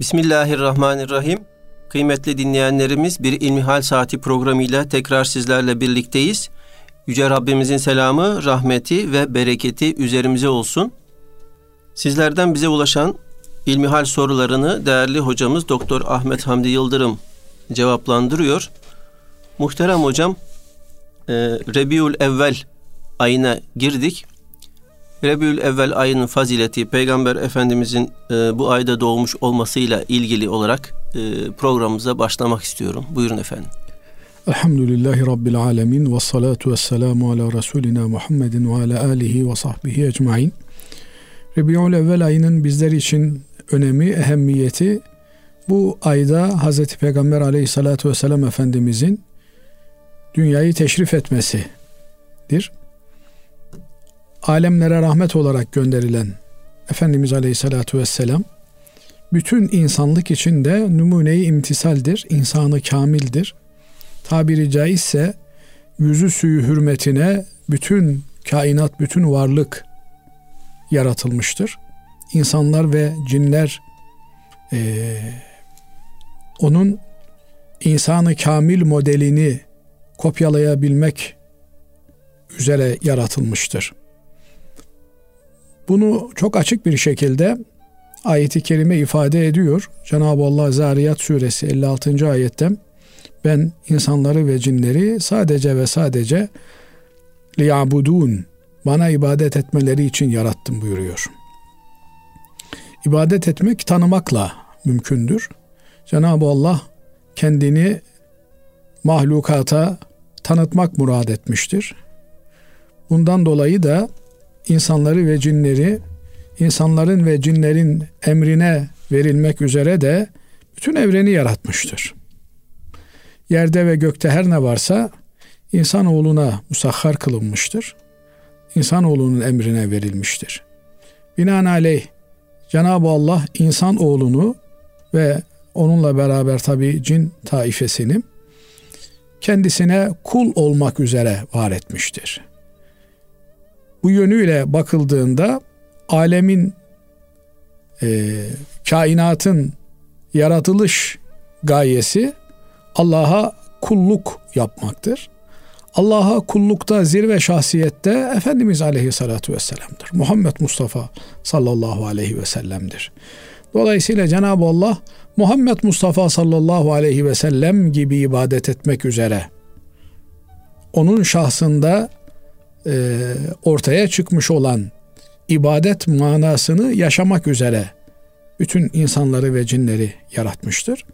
Bismillahirrahmanirrahim. Kıymetli dinleyenlerimiz bir İlmihal Saati programıyla tekrar sizlerle birlikteyiz. Yüce Rabbimizin selamı, rahmeti ve bereketi üzerimize olsun. Sizlerden bize ulaşan İlmihal sorularını değerli hocamız Doktor Ahmet Hamdi Yıldırım cevaplandırıyor. Muhterem hocam, e, Rebiül Evvel ayına girdik. Rebiül Evvel ayının fazileti Peygamber Efendimizin e, bu ayda doğmuş olmasıyla ilgili olarak e, programımıza başlamak istiyorum. Buyurun efendim. Elhamdülillahi Rabbil Alemin ve salatu ve selamu ala Resulina Muhammedin ve ala alihi ve sahbihi ecmain. Rebiül Evvel ayının bizler için önemi, ehemmiyeti bu ayda Hz. Peygamber aleyhissalatu vesselam Efendimizin dünyayı teşrif etmesidir alemlere rahmet olarak gönderilen Efendimiz Aleyhisselatü Vesselam bütün insanlık için de numuneyi imtisaldir, insanı kamildir. Tabiri caizse yüzü suyu hürmetine bütün kainat, bütün varlık yaratılmıştır. İnsanlar ve cinler e, onun insanı kamil modelini kopyalayabilmek üzere yaratılmıştır. Bunu çok açık bir şekilde ayeti kerime ifade ediyor. Cenab-ı Allah Zariyat suresi 56. ayette ben insanları ve cinleri sadece ve sadece liyabudun bana ibadet etmeleri için yarattım buyuruyor. İbadet etmek tanımakla mümkündür. Cenab-ı Allah kendini mahlukata tanıtmak murad etmiştir. Bundan dolayı da insanları ve cinleri insanların ve cinlerin emrine verilmek üzere de bütün evreni yaratmıştır. Yerde ve gökte her ne varsa insanoğluna musahhar kılınmıştır. İnsanoğlunun emrine verilmiştir. Binaenaleyh Cenab-ı Allah insan oğlunu ve onunla beraber tabi cin taifesini kendisine kul olmak üzere var etmiştir. Bu yönüyle bakıldığında alemin e, kainatın yaratılış gayesi Allah'a kulluk yapmaktır. Allah'a kullukta zirve şahsiyette Efendimiz Aleyhisselatü Vesselam'dır. Muhammed Mustafa sallallahu aleyhi ve sellem'dir. Dolayısıyla Cenab-ı Allah Muhammed Mustafa sallallahu aleyhi ve sellem gibi ibadet etmek üzere onun şahsında e, ortaya çıkmış olan ibadet manasını yaşamak üzere bütün insanları ve cinleri yaratmıştır.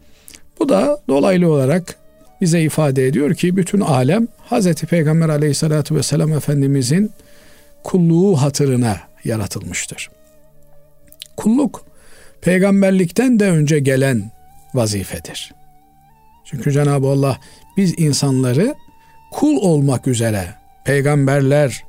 Bu da dolaylı olarak bize ifade ediyor ki bütün alem Hz. Peygamber aleyhissalatü vesselam Efendimizin kulluğu hatırına yaratılmıştır. Kulluk peygamberlikten de önce gelen vazifedir. Çünkü Cenab-ı Allah biz insanları kul olmak üzere peygamberler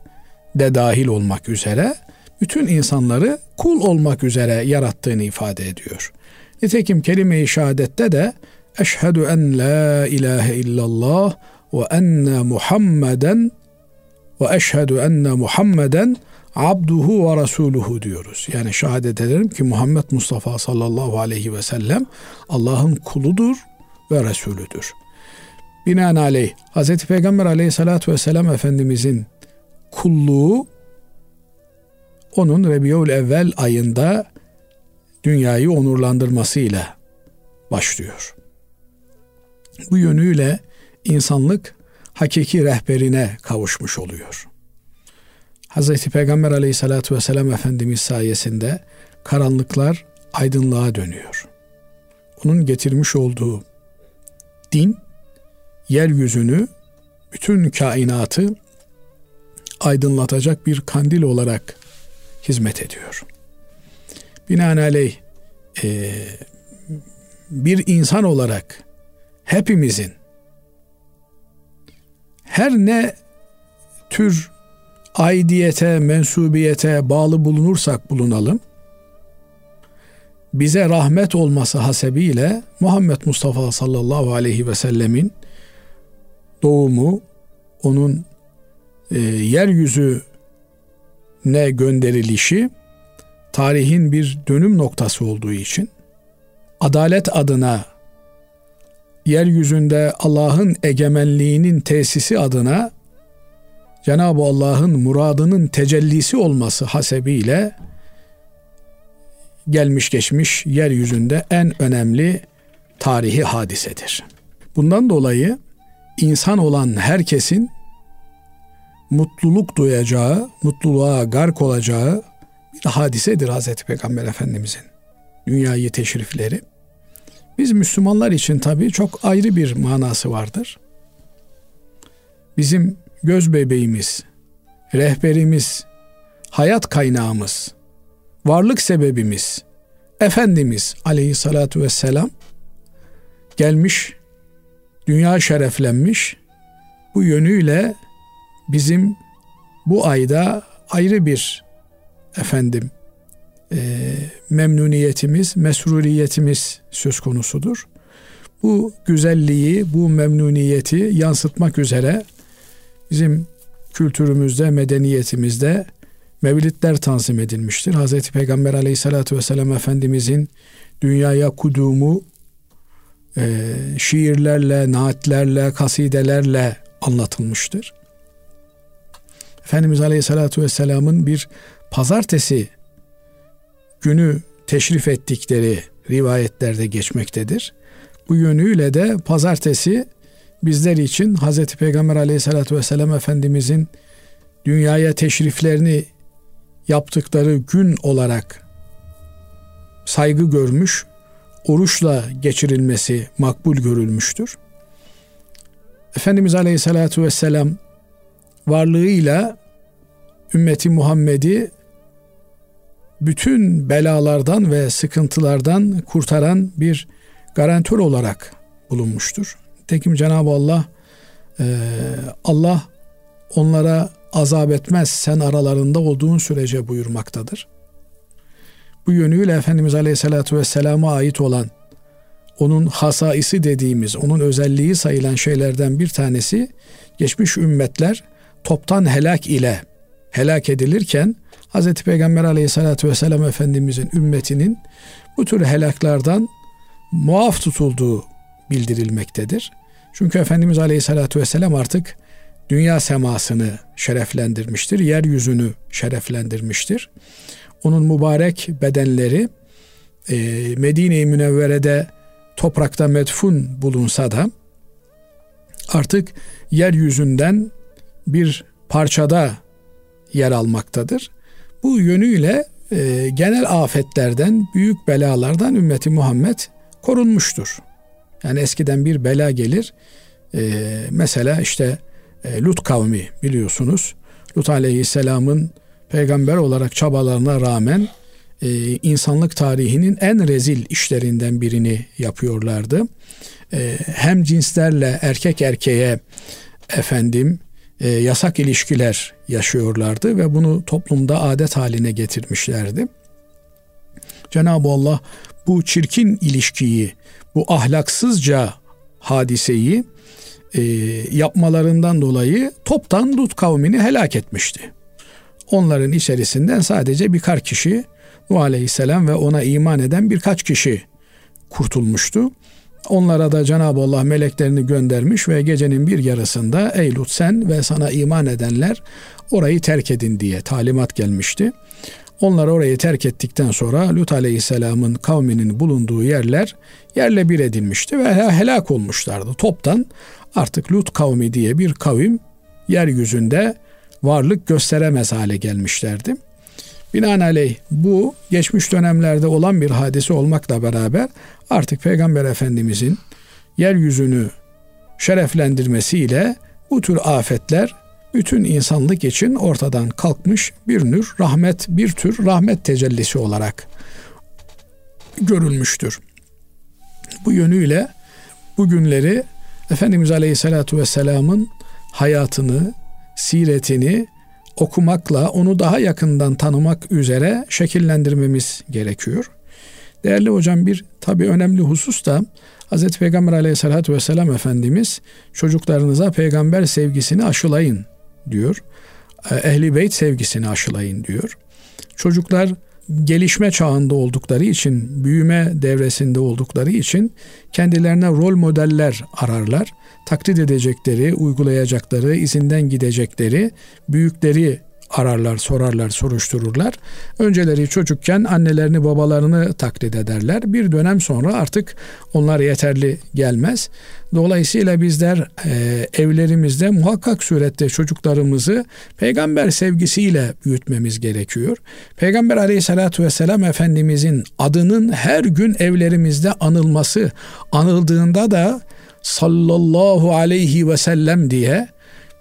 de dahil olmak üzere bütün insanları kul olmak üzere yarattığını ifade ediyor. Nitekim kelime-i şehadette de eşhedü en la ilahe illallah ve enne Muhammeden ve eşhedü enne Muhammeden abduhu ve rasuluhu diyoruz. Yani şehadet ederim ki Muhammed Mustafa sallallahu aleyhi ve sellem Allah'ın kuludur ve Resulüdür. Binaenaleyh Hz. Peygamber aleyhissalatü vesselam Efendimizin kulluğu onun Rebiyul Evvel ayında dünyayı onurlandırmasıyla başlıyor. Bu yönüyle insanlık hakiki rehberine kavuşmuş oluyor. Hz. Peygamber aleyhissalatü vesselam Efendimiz sayesinde karanlıklar aydınlığa dönüyor. Onun getirmiş olduğu din yeryüzünü, bütün kainatı aydınlatacak bir kandil olarak hizmet ediyor. Binaenaleyh e, bir insan olarak hepimizin her ne tür aidiyete, mensubiyete bağlı bulunursak bulunalım, bize rahmet olması hasebiyle Muhammed Mustafa sallallahu aleyhi ve sellemin doğumu, onun e, yeryüzüne gönderilişi tarihin bir dönüm noktası olduğu için adalet adına yeryüzünde Allah'ın egemenliğinin tesisi adına Cenab-ı Allah'ın muradının tecellisi olması hasebiyle gelmiş geçmiş yeryüzünde en önemli tarihi hadisedir. Bundan dolayı insan olan herkesin mutluluk duyacağı, mutluluğa gark olacağı bir hadisedir Hazreti Peygamber Efendimizin dünyayı teşrifleri. Biz Müslümanlar için tabii çok ayrı bir manası vardır. Bizim göz bebeğimiz, rehberimiz, hayat kaynağımız, varlık sebebimiz, Efendimiz aleyhissalatu vesselam gelmiş, dünya şereflenmiş, bu yönüyle bizim bu ayda ayrı bir efendim e, memnuniyetimiz, mesruriyetimiz söz konusudur. Bu güzelliği, bu memnuniyeti yansıtmak üzere bizim kültürümüzde, medeniyetimizde mevlidler tanzim edilmiştir. Hz. Peygamber aleyhissalatü vesselam Efendimizin dünyaya kudumu e, şiirlerle, naatlerle, kasidelerle anlatılmıştır. Efendimiz aleyhissalatü vesselamın bir pazartesi günü teşrif ettikleri rivayetlerde geçmektedir. Bu yönüyle de pazartesi bizler için Hz. Peygamber aleyhissalatü vesselam Efendimizin dünyaya teşriflerini yaptıkları gün olarak saygı görmüş, oruçla geçirilmesi makbul görülmüştür. Efendimiz Aleyhisselatü Vesselam varlığıyla ümmeti Muhammed'i bütün belalardan ve sıkıntılardan kurtaran bir garantör olarak bulunmuştur. Tekim Cenab-ı Allah Allah onlara azap etmez sen aralarında olduğun sürece buyurmaktadır. Bu yönüyle Efendimiz Aleyhisselatü Vesselam'a ait olan onun hasaisi dediğimiz, onun özelliği sayılan şeylerden bir tanesi geçmiş ümmetler toptan helak ile helak edilirken Hz. Peygamber aleyhissalatü vesselam Efendimizin ümmetinin bu tür helaklardan muaf tutulduğu bildirilmektedir. Çünkü Efendimiz aleyhissalatü vesselam artık dünya semasını şereflendirmiştir, yeryüzünü şereflendirmiştir. Onun mübarek bedenleri e, Medine-i Münevvere'de toprakta medfun bulunsa da artık yeryüzünden bir parçada yer almaktadır. Bu yönüyle e, genel afetlerden, büyük belalardan ümmeti Muhammed korunmuştur. Yani eskiden bir bela gelir. E, mesela işte e, Lut kavmi biliyorsunuz. Lut aleyhisselamın peygamber olarak çabalarına rağmen e, insanlık tarihinin en rezil işlerinden birini yapıyorlardı. E, hem cinslerle erkek erkeğe efendim e, yasak ilişkiler yaşıyorlardı ve bunu toplumda adet haline getirmişlerdi. Cenab-ı Allah bu çirkin ilişkiyi, bu ahlaksızca hadiseyi e, yapmalarından dolayı toptan Lut kavmini helak etmişti. Onların içerisinden sadece birkaç kişi Nuh Aleyhisselam ve ona iman eden birkaç kişi kurtulmuştu. Onlara da Cenab-ı Allah meleklerini göndermiş ve gecenin bir yarısında ey Lut sen ve sana iman edenler orayı terk edin diye talimat gelmişti. Onlar orayı terk ettikten sonra Lut Aleyhisselam'ın kavminin bulunduğu yerler yerle bir edilmişti ve helak olmuşlardı. Toptan artık Lut kavmi diye bir kavim yeryüzünde varlık gösteremez hale gelmişlerdi. Binaenaleyh bu geçmiş dönemlerde olan bir hadise olmakla beraber artık Peygamber Efendimizin yeryüzünü şereflendirmesiyle bu tür afetler bütün insanlık için ortadan kalkmış bir nür rahmet, bir tür rahmet tecellisi olarak görülmüştür. Bu yönüyle bu günleri Efendimiz Aleyhisselatü Vesselam'ın hayatını, siretini okumakla onu daha yakından tanımak üzere şekillendirmemiz gerekiyor. Değerli hocam bir tabi önemli husus da Hz. Peygamber aleyhissalatü vesselam Efendimiz çocuklarınıza peygamber sevgisini aşılayın diyor. Ehli beyt sevgisini aşılayın diyor. Çocuklar gelişme çağında oldukları için, büyüme devresinde oldukları için kendilerine rol modeller ararlar. Taklit edecekleri, uygulayacakları, izinden gidecekleri büyükleri ararlar, sorarlar, soruştururlar. Önceleri çocukken annelerini, babalarını taklit ederler. Bir dönem sonra artık onlar yeterli gelmez. Dolayısıyla bizler e, evlerimizde muhakkak surette çocuklarımızı peygamber sevgisiyle büyütmemiz gerekiyor. Peygamber aleyhissalatü vesselam Efendimizin adının her gün evlerimizde anılması, anıldığında da sallallahu aleyhi ve sellem diye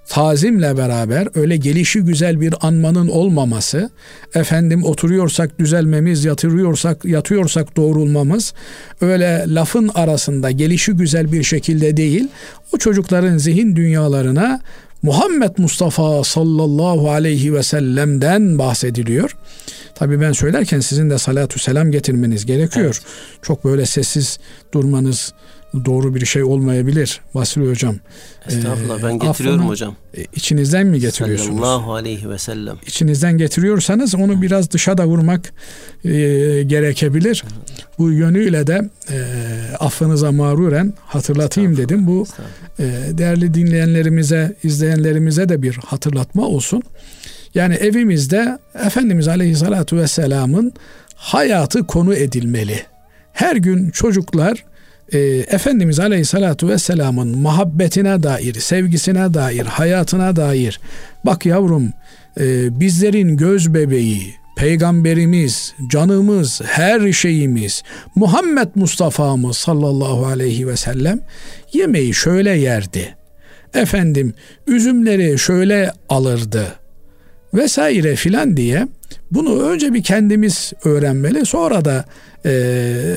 tazimle beraber öyle gelişi güzel bir anmanın olmaması, efendim oturuyorsak düzelmemiz, yatırıyorsak yatıyorsak doğrulmamız öyle lafın arasında gelişi güzel bir şekilde değil, o çocukların zihin dünyalarına Muhammed Mustafa sallallahu aleyhi ve sellem'den bahsediliyor. Tabii ben söylerken sizin de salatü selam getirmeniz gerekiyor. Evet. Çok böyle sessiz durmanız, doğru bir şey olmayabilir Basri Hocam. Estağfurullah ben getiriyorum affını, hocam. E, içinizden mi getiriyorsunuz? Sallallahu aleyhi ve sellem. İçinizden getiriyorsanız onu biraz dışa da vurmak e, gerekebilir. Bu yönüyle de e, affınıza mağruren hatırlatayım dedim. Bu e, değerli dinleyenlerimize, izleyenlerimize de bir hatırlatma olsun. Yani evimizde Efendimiz Aleyhisselatü Vesselam'ın hayatı konu edilmeli. Her gün çocuklar e, Efendimiz Aleyhisselatü Vesselam'ın muhabbetine dair, sevgisine dair, hayatına dair bak yavrum e, bizlerin göz bebeği, peygamberimiz, canımız, her şeyimiz Muhammed Mustafa'mız sallallahu aleyhi ve sellem yemeği şöyle yerdi. Efendim üzümleri şöyle alırdı vesaire filan diye bunu önce bir kendimiz öğrenmeli sonra da e,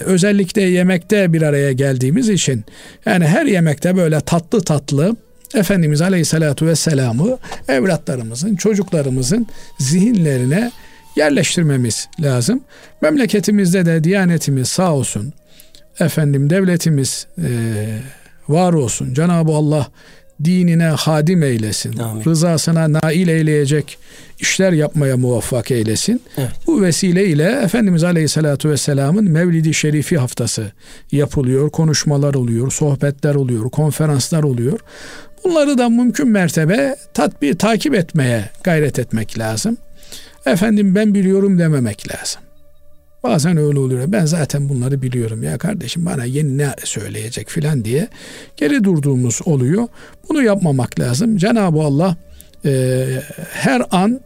özellikle yemekte bir araya geldiğimiz için yani her yemekte böyle tatlı tatlı Efendimiz Aleyhisselatü Vesselam'ı evlatlarımızın, çocuklarımızın zihinlerine yerleştirmemiz lazım. Memleketimizde de Diyanetimiz sağ olsun, efendim devletimiz e, var olsun. Cenab-ı Allah dinine hadim eylesin. Amin. Rızasına nail eyleyecek işler yapmaya muvaffak eylesin. Evet. Bu vesileyle Efendimiz Aleyhisselatü Vesselam'ın Mevlidi Şerifi haftası yapılıyor. Konuşmalar oluyor, sohbetler oluyor, konferanslar oluyor. Bunları da mümkün mertebe tatbik, takip etmeye gayret etmek lazım. Efendim ben biliyorum dememek lazım. Bazen öyle oluyor. Ben zaten bunları biliyorum ya kardeşim bana yeni ne söyleyecek filan diye geri durduğumuz oluyor. Bunu yapmamak lazım. Cenab-ı Allah e, her an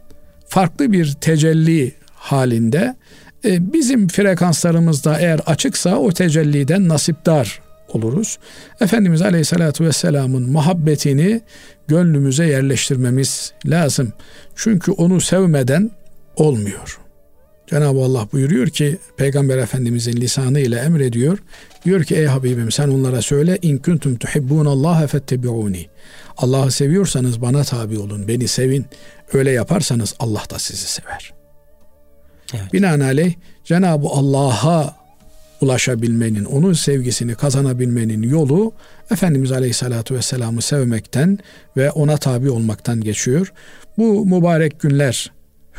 farklı bir tecelli halinde e, bizim frekanslarımızda eğer açıksa o tecelliden nasipdar oluruz. Efendimiz Aleyhisselatü Vesselam'ın muhabbetini gönlümüze yerleştirmemiz lazım. Çünkü onu sevmeden olmuyor. Cenab-ı Allah buyuruyor ki Peygamber Efendimizin lisanı ile emrediyor. Diyor ki ey Habibim sen onlara söyle in kuntum tuhibbunallaha fettebi'uni. Allah'ı seviyorsanız bana tabi olun, beni sevin. Öyle yaparsanız Allah da sizi sever. Evet. Binaenaleyh Cenab-ı Allah'a ulaşabilmenin, onun sevgisini kazanabilmenin yolu Efendimiz Aleyhisselatü Vesselam'ı sevmekten ve ona tabi olmaktan geçiyor. Bu mübarek günler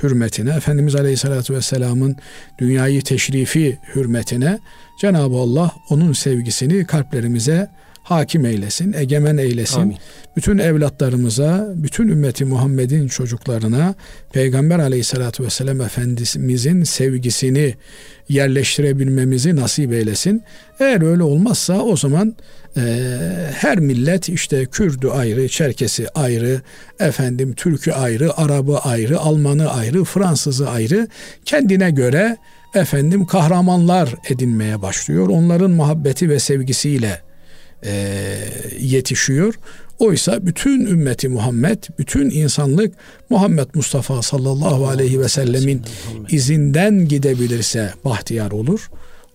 hürmetine, Efendimiz Aleyhisselatü Vesselam'ın dünyayı teşrifi hürmetine Cenab-ı Allah onun sevgisini kalplerimize hakim eylesin, egemen eylesin. Amin. Bütün evlatlarımıza, bütün ümmeti Muhammed'in çocuklarına Peygamber aleyhissalatü vesselam Efendimizin sevgisini yerleştirebilmemizi nasip eylesin. Eğer öyle olmazsa o zaman e, her millet işte Kürdü ayrı, Çerkesi ayrı, efendim Türk'ü ayrı, Arabı ayrı, Almanı ayrı, Fransızı ayrı kendine göre efendim kahramanlar edinmeye başlıyor. Onların muhabbeti ve sevgisiyle e, yetişiyor. Oysa bütün ümmeti Muhammed, bütün insanlık Muhammed Mustafa sallallahu aleyhi ve sellemin izinden gidebilirse bahtiyar olur.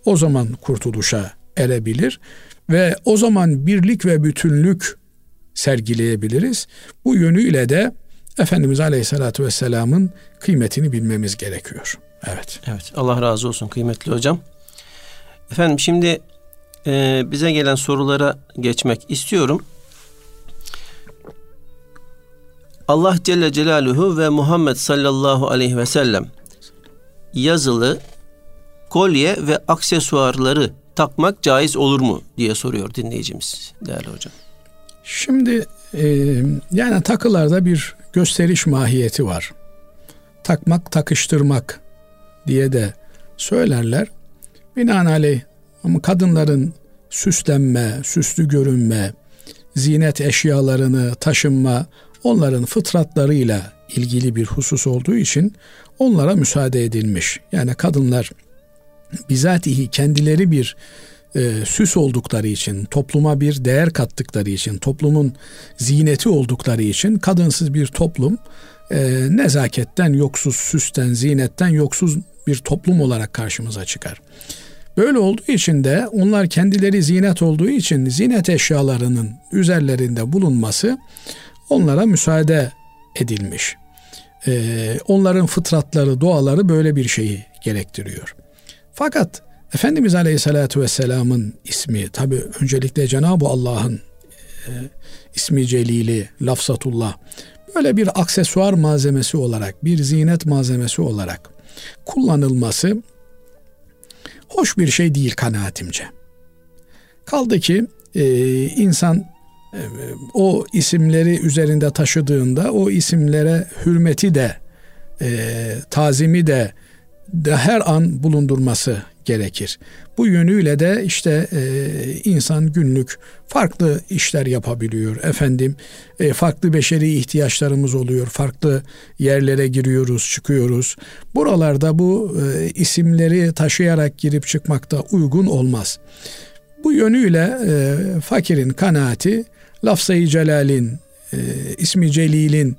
O zaman kurtuluşa erebilir ve o zaman birlik ve bütünlük sergileyebiliriz. Bu yönüyle de Efendimiz Aleyhisselatü Vesselam'ın kıymetini bilmemiz gerekiyor. Evet. Evet. Allah razı olsun kıymetli hocam. Efendim şimdi e, bize gelen sorulara geçmek istiyorum. Allah Celle Celaluhu ve Muhammed sallallahu aleyhi ve sellem yazılı kolye ve aksesuarları takmak caiz olur mu diye soruyor dinleyicimiz değerli hocam. Şimdi e, yani takılarda bir gösteriş mahiyeti var. Takmak, takıştırmak diye de söylerler. Binaenaleyh ama kadınların süslenme, süslü görünme, zinet eşyalarını taşınma onların fıtratlarıyla ilgili bir husus olduğu için onlara müsaade edilmiş. Yani kadınlar bizatihi kendileri bir e, süs oldukları için, topluma bir değer kattıkları için, toplumun zineti oldukları için kadınsız bir toplum e, nezaketten yoksuz, süsten, zinetten yoksuz bir toplum olarak karşımıza çıkar. Böyle olduğu için de onlar kendileri zinet olduğu için zinet eşyalarının üzerlerinde bulunması onlara müsaade edilmiş. Ee, onların fıtratları, doğaları böyle bir şeyi gerektiriyor. Fakat Efendimiz Aleyhisselatü Vesselam'ın ismi tabi öncelikle Cenab-ı Allah'ın e, ismi celili, lafzatullah böyle bir aksesuar malzemesi olarak, bir zinet malzemesi olarak kullanılması hoş bir şey değil kanaatimce. Kaldı ki e, insan e, o isimleri üzerinde taşıdığında o isimlere hürmeti de e, tazimi de, de her an bulundurması gerekir. Bu yönüyle de işte e, insan günlük farklı işler yapabiliyor. Efendim e, farklı beşeri ihtiyaçlarımız oluyor. Farklı yerlere giriyoruz, çıkıyoruz. Buralarda bu e, isimleri taşıyarak girip çıkmakta uygun olmaz. Bu yönüyle e, fakirin kanaati lafzayı celalin, e, ismi celilin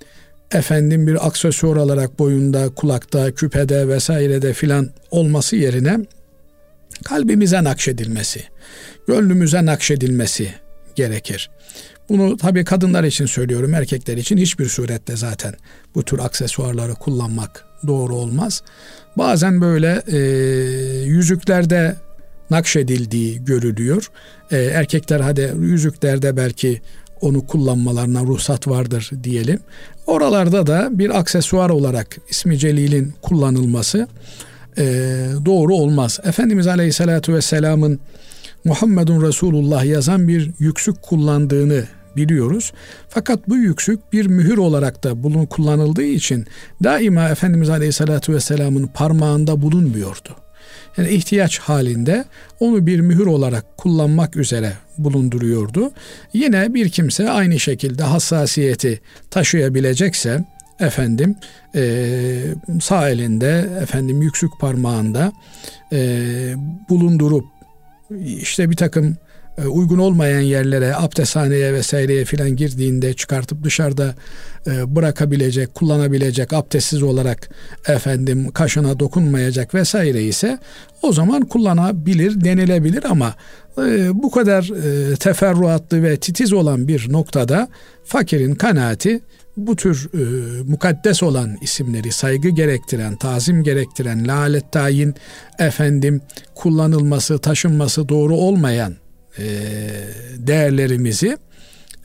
efendim bir aksesuar olarak boyunda, kulakta, küpede vesairede filan olması yerine kalbimize nakşedilmesi, gönlümüze nakşedilmesi gerekir. Bunu tabii kadınlar için söylüyorum, erkekler için hiçbir surette zaten bu tür aksesuarları kullanmak doğru olmaz. Bazen böyle e, yüzüklerde nakşedildiği görülüyor. E, erkekler hadi yüzüklerde belki onu kullanmalarına ruhsat vardır diyelim. Oralarda da bir aksesuar olarak ismi celilin kullanılması e, doğru olmaz. Efendimiz Aleyhisselatü Vesselam'ın Muhammedun Resulullah yazan bir yüksük kullandığını biliyoruz. Fakat bu yüksük bir mühür olarak da bulun kullanıldığı için daima Efendimiz Aleyhisselatü Vesselam'ın parmağında bulunmuyordu. Yani ihtiyaç halinde onu bir mühür olarak kullanmak üzere bulunduruyordu. Yine bir kimse aynı şekilde hassasiyeti taşıyabilecekse efendim e, sağ elinde efendim yüksük parmağında e, bulundurup işte bir takım uygun olmayan yerlere, abdesthaneye vesaireye filan girdiğinde çıkartıp dışarıda e, bırakabilecek, kullanabilecek, abdestsiz olarak efendim kaşına dokunmayacak vesaire ise o zaman kullanabilir, denilebilir ama e, bu kadar teferruatlı ve titiz olan bir noktada fakirin kanaati bu tür e, mukaddes olan isimleri saygı gerektiren, tazim gerektiren, lalet tayin efendim kullanılması, taşınması doğru olmayan e, değerlerimizi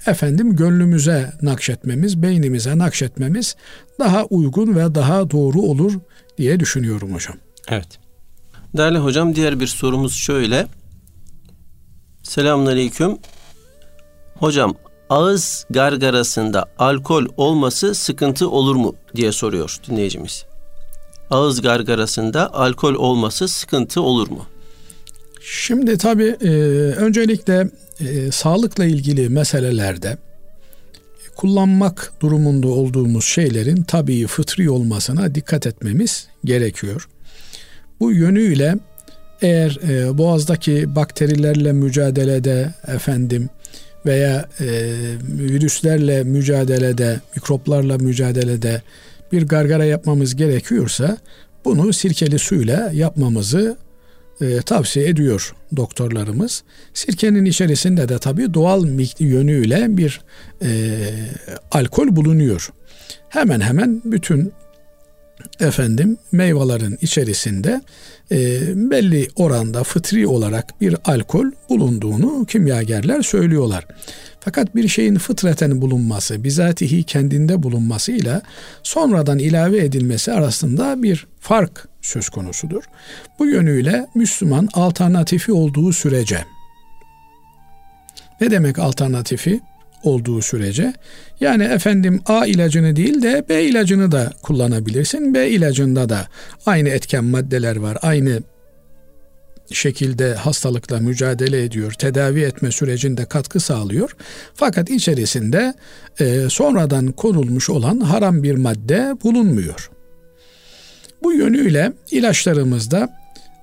efendim gönlümüze nakşetmemiz, beynimize nakşetmemiz daha uygun ve daha doğru olur diye düşünüyorum hocam. Evet. Değerli hocam diğer bir sorumuz şöyle. Selamünaleyküm. Hocam ağız gargarasında alkol olması sıkıntı olur mu diye soruyor dinleyicimiz. Ağız gargarasında alkol olması sıkıntı olur mu? Şimdi tabii e, öncelikle e, sağlıkla ilgili meselelerde kullanmak durumunda olduğumuz şeylerin tabii fıtri olmasına dikkat etmemiz gerekiyor. Bu yönüyle eğer e, boğazdaki bakterilerle mücadelede efendim veya e, virüslerle mücadelede, mikroplarla mücadelede bir gargara yapmamız gerekiyorsa bunu sirkeli suyla yapmamızı e, tavsiye ediyor doktorlarımız. Sirkenin içerisinde de tabii doğal yönüyle bir e, alkol bulunuyor. Hemen hemen bütün efendim meyvelerin içerisinde e, belli oranda fıtri olarak bir alkol bulunduğunu kimyagerler söylüyorlar. Fakat bir şeyin fıtraten bulunması, bizatihi kendinde bulunmasıyla sonradan ilave edilmesi arasında bir fark söz konusudur. Bu yönüyle Müslüman alternatifi olduğu sürece ne demek alternatifi? olduğu sürece yani efendim A ilacını değil de B ilacını da kullanabilirsin. B ilacında da aynı etken maddeler var. Aynı şekilde hastalıkla mücadele ediyor, tedavi etme sürecinde katkı sağlıyor. Fakat içerisinde e, sonradan konulmuş olan haram bir madde bulunmuyor. Bu yönüyle ilaçlarımızda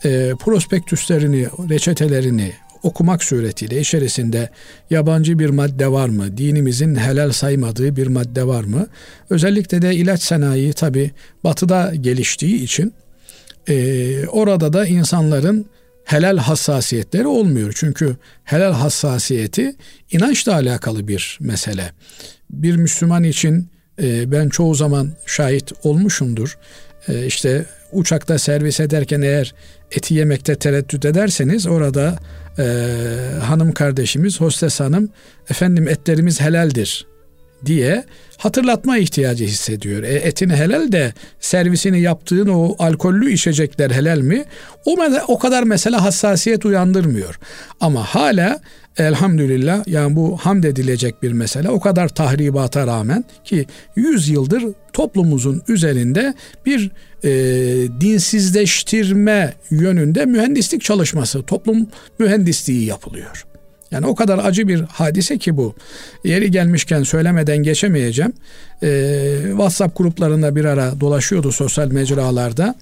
e, prospektüslerini, reçetelerini okumak suretiyle içerisinde yabancı bir madde var mı? Dinimizin helal saymadığı bir madde var mı? Özellikle de ilaç sanayi tabi batıda geliştiği için e, orada da insanların helal hassasiyetleri olmuyor. Çünkü helal hassasiyeti inançla alakalı bir mesele. Bir Müslüman için e, ben çoğu zaman şahit olmuşumdur. E, işte uçakta servis ederken eğer eti yemekte tereddüt ederseniz orada e, hanım kardeşimiz, hostes hanım efendim etlerimiz helaldir diye hatırlatma ihtiyacı hissediyor. E, etini helal de servisini yaptığın o alkollü içecekler helal mi? O, o kadar mesela hassasiyet uyandırmıyor. Ama hala elhamdülillah yani bu hamd edilecek bir mesele. O kadar tahribata rağmen ki 100 yıldır toplumumuzun üzerinde bir e, dinsizleştirme yönünde mühendislik çalışması, toplum mühendisliği yapılıyor. Yani o kadar acı bir hadise ki bu. Yeri gelmişken söylemeden geçemeyeceğim. Ee, WhatsApp gruplarında bir ara dolaşıyordu sosyal mecralarda.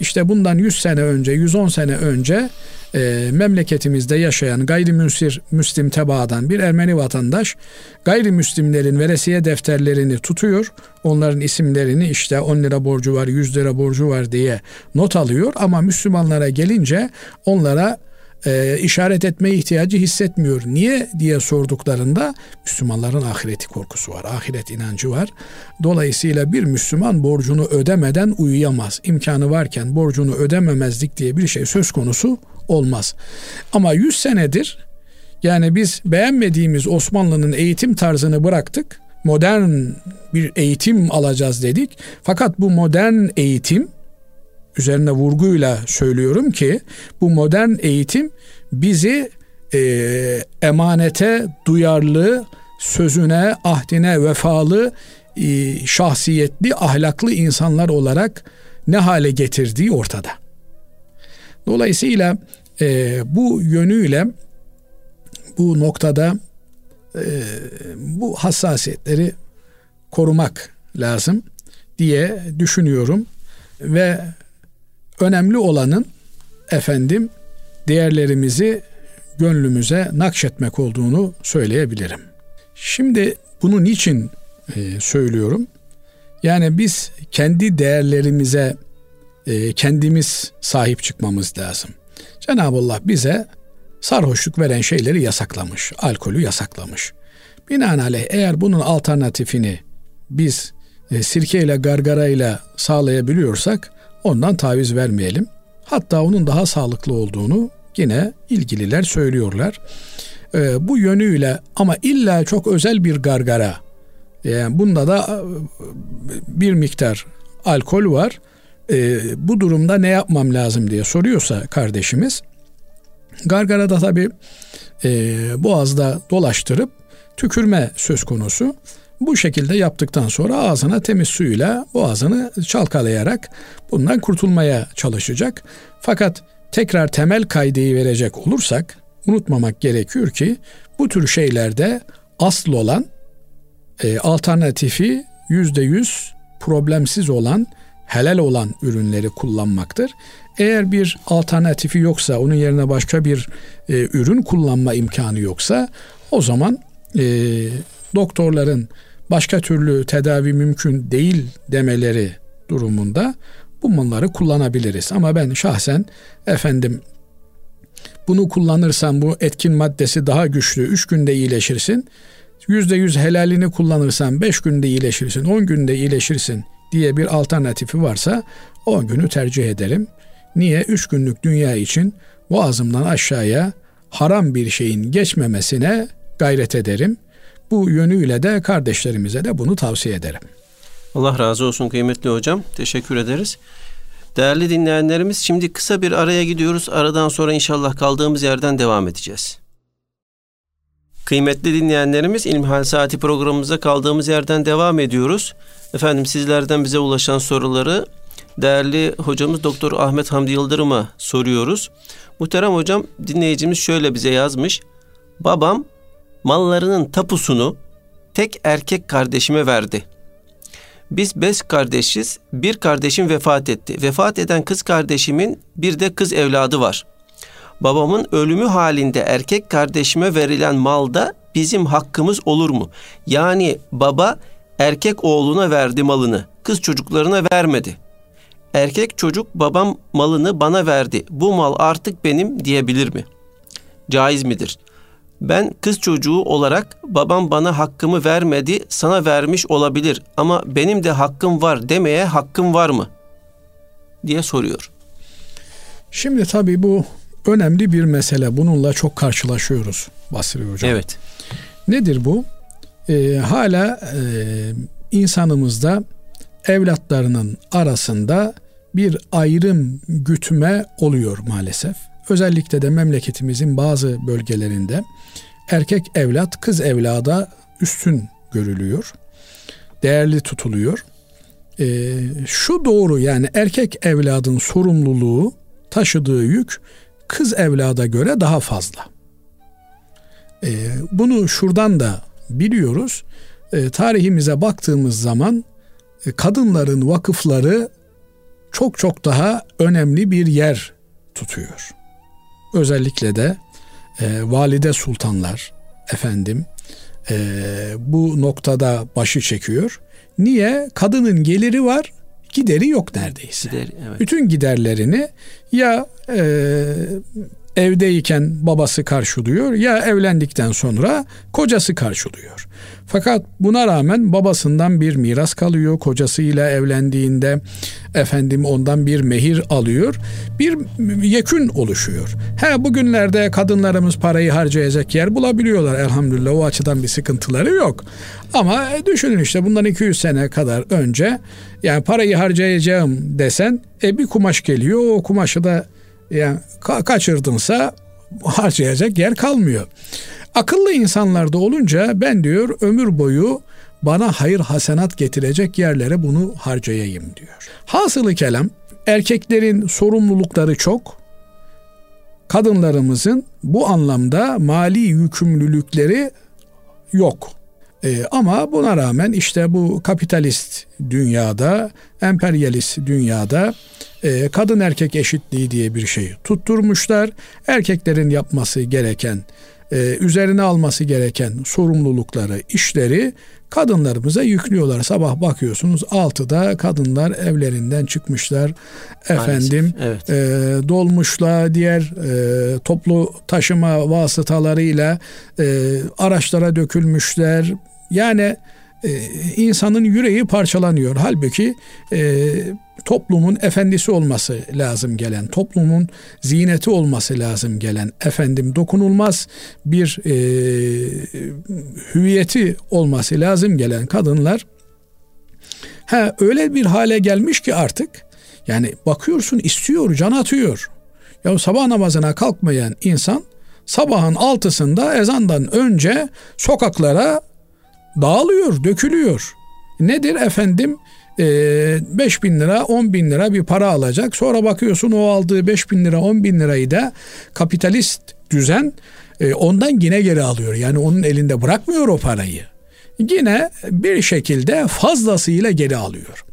İşte bundan 100 sene önce, 110 sene önce e, memleketimizde yaşayan gayrimüslim Müslim tebaadan bir Ermeni vatandaş gayrimüslimlerin veresiye defterlerini tutuyor. Onların isimlerini işte 10 lira borcu var, 100 lira borcu var diye not alıyor ama Müslümanlara gelince onlara e, işaret etmeye ihtiyacı hissetmiyor. Niye diye sorduklarında Müslümanların ahireti korkusu var. Ahiret inancı var. Dolayısıyla bir Müslüman borcunu ödemeden uyuyamaz. İmkanı varken borcunu ödememezlik diye bir şey söz konusu olmaz. Ama 100 senedir yani biz beğenmediğimiz Osmanlı'nın eğitim tarzını bıraktık. Modern bir eğitim alacağız dedik. Fakat bu modern eğitim üzerine vurguyla söylüyorum ki bu modern eğitim bizi e, emanete duyarlı, sözüne, ahdine vefalı, e, şahsiyetli, ahlaklı insanlar olarak ne hale getirdiği ortada. Dolayısıyla e, bu yönüyle bu noktada e, bu hassasiyetleri korumak lazım diye düşünüyorum ve önemli olanın efendim değerlerimizi gönlümüze nakşetmek olduğunu söyleyebilirim. Şimdi bunu niçin e, söylüyorum? Yani biz kendi değerlerimize e, kendimiz sahip çıkmamız lazım. Cenab-ı Allah bize sarhoşluk veren şeyleri yasaklamış, alkolü yasaklamış. Binaenaleyh eğer bunun alternatifini biz e, sirkeyle gargarayla sağlayabiliyorsak ondan taviz vermeyelim. Hatta onun daha sağlıklı olduğunu yine ilgililer söylüyorlar. E, bu yönüyle ama illa çok özel bir gargara yani bunda da e, bir miktar alkol var. E, bu durumda ne yapmam lazım diye soruyorsa kardeşimiz gargarada tabi e, boğazda dolaştırıp tükürme söz konusu. Bu şekilde yaptıktan sonra ağzına temiz suyla boğazını çalkalayarak bundan kurtulmaya çalışacak. Fakat tekrar temel kaydeyi verecek olursak unutmamak gerekiyor ki bu tür şeylerde asıl olan e, alternatifi yüzde yüz problemsiz olan helal olan ürünleri kullanmaktır. Eğer bir alternatifi yoksa, onun yerine başka bir e, ürün kullanma imkanı yoksa, o zaman e, doktorların başka türlü tedavi mümkün değil demeleri durumunda bu bunları kullanabiliriz. Ama ben şahsen efendim bunu kullanırsam bu etkin maddesi daha güçlü, 3 günde iyileşirsin. %100 helalini kullanırsan 5 günde iyileşirsin, 10 günde iyileşirsin diye bir alternatifi varsa o günü tercih ederim. Niye? 3 günlük dünya için boğazımdan aşağıya haram bir şeyin geçmemesine gayret ederim. Bu yönüyle de kardeşlerimize de bunu tavsiye ederim. Allah razı olsun kıymetli hocam. Teşekkür ederiz. Değerli dinleyenlerimiz şimdi kısa bir araya gidiyoruz. Aradan sonra inşallah kaldığımız yerden devam edeceğiz. Kıymetli dinleyenlerimiz İlmihal Saati programımıza kaldığımız yerden devam ediyoruz. Efendim sizlerden bize ulaşan soruları değerli hocamız Doktor Ahmet Hamdi Yıldırım'a soruyoruz. Muhterem hocam dinleyicimiz şöyle bize yazmış. Babam mallarının tapusunu tek erkek kardeşime verdi. Biz beş kardeşiz. Bir kardeşim vefat etti. Vefat eden kız kardeşimin bir de kız evladı var. Babamın ölümü halinde erkek kardeşime verilen malda bizim hakkımız olur mu? Yani baba erkek oğluna verdi malını, kız çocuklarına vermedi. Erkek çocuk babam malını bana verdi. Bu mal artık benim diyebilir mi? Caiz midir? Ben kız çocuğu olarak babam bana hakkımı vermedi, sana vermiş olabilir ama benim de hakkım var demeye hakkım var mı? diye soruyor. Şimdi tabii bu önemli bir mesele. Bununla çok karşılaşıyoruz Basri Hocam. Evet. Nedir bu? Ee, hala e, insanımızda evlatlarının arasında bir ayrım gütme oluyor maalesef. Özellikle de memleketimizin bazı bölgelerinde erkek evlat kız evlada üstün görülüyor. Değerli tutuluyor. Ee, şu doğru yani erkek evladın sorumluluğu taşıdığı yük kız evlada göre daha fazla. Ee, bunu şuradan da biliyoruz. Ee, tarihimize baktığımız zaman e, kadınların vakıfları çok çok daha önemli bir yer tutuyor. Özellikle de e, valide sultanlar efendim e, bu noktada başı çekiyor. Niye? Kadının geliri var, gideri yok neredeyse. Gider, evet. Bütün giderlerini ya e, evdeyken babası karşılıyor ya evlendikten sonra kocası karşılıyor. Fakat buna rağmen babasından bir miras kalıyor. Kocasıyla evlendiğinde efendim ondan bir mehir alıyor. Bir yekün oluşuyor. He bugünlerde kadınlarımız parayı harcayacak yer bulabiliyorlar elhamdülillah. O açıdan bir sıkıntıları yok. Ama düşünün işte bundan 200 sene kadar önce yani parayı harcayacağım desen e bir kumaş geliyor. O kumaşı da yani ka- kaçırdınsa harcayacak yer kalmıyor. Akıllı insanlarda olunca ben diyor ömür boyu bana hayır hasenat getirecek yerlere bunu harcayayım diyor. Hasılı kelam erkeklerin sorumlulukları çok, kadınlarımızın bu anlamda mali yükümlülükleri yok. E, ama buna rağmen işte bu kapitalist dünyada, emperyalist dünyada e, kadın erkek eşitliği diye bir şey tutturmuşlar. Erkeklerin yapması gereken, e, üzerine alması gereken sorumlulukları, işleri kadınlarımıza yüklüyorlar. Sabah bakıyorsunuz 6'da kadınlar evlerinden çıkmışlar. Efendim evet. e, dolmuşla diğer e, toplu taşıma vasıtalarıyla e, araçlara dökülmüşler. Yani e, insanın yüreği parçalanıyor. Halbuki e, toplumun efendisi olması lazım gelen, toplumun zineti olması lazım gelen, efendim dokunulmaz bir e, hüviyeti olması lazım gelen kadınlar ha öyle bir hale gelmiş ki artık yani bakıyorsun istiyor, can atıyor. Ya sabah namazına kalkmayan insan sabahın altısında ezandan önce sokaklara dağılıyor, dökülüyor. Nedir efendim? 5 ee, bin lira 10 bin lira bir para alacak. Sonra bakıyorsun o aldığı 5 bin lira 10 bin lirayı da kapitalist düzen e, ondan yine geri alıyor. Yani onun elinde bırakmıyor o parayı. Yine bir şekilde fazlasıyla geri alıyor.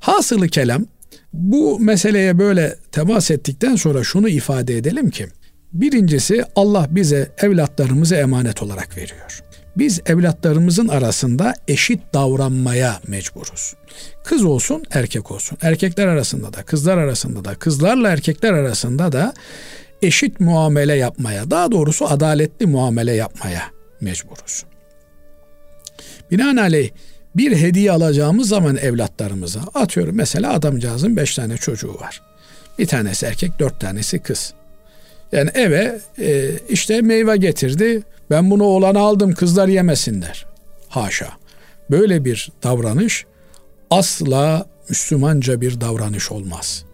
Hasılı kelam bu meseleye böyle temas ettikten sonra şunu ifade edelim ki birincisi Allah bize evlatlarımızı emanet olarak veriyor biz evlatlarımızın arasında eşit davranmaya mecburuz. Kız olsun, erkek olsun. Erkekler arasında da, kızlar arasında da, kızlarla erkekler arasında da eşit muamele yapmaya, daha doğrusu adaletli muamele yapmaya mecburuz. Binaenaleyh bir hediye alacağımız zaman evlatlarımıza atıyorum mesela adamcağızın beş tane çocuğu var. Bir tanesi erkek, dört tanesi kız. Yani eve e, işte meyve getirdi. Ben bunu oğlana aldım kızlar yemesinler. Haşa. Böyle bir davranış asla Müslümanca bir davranış olmaz.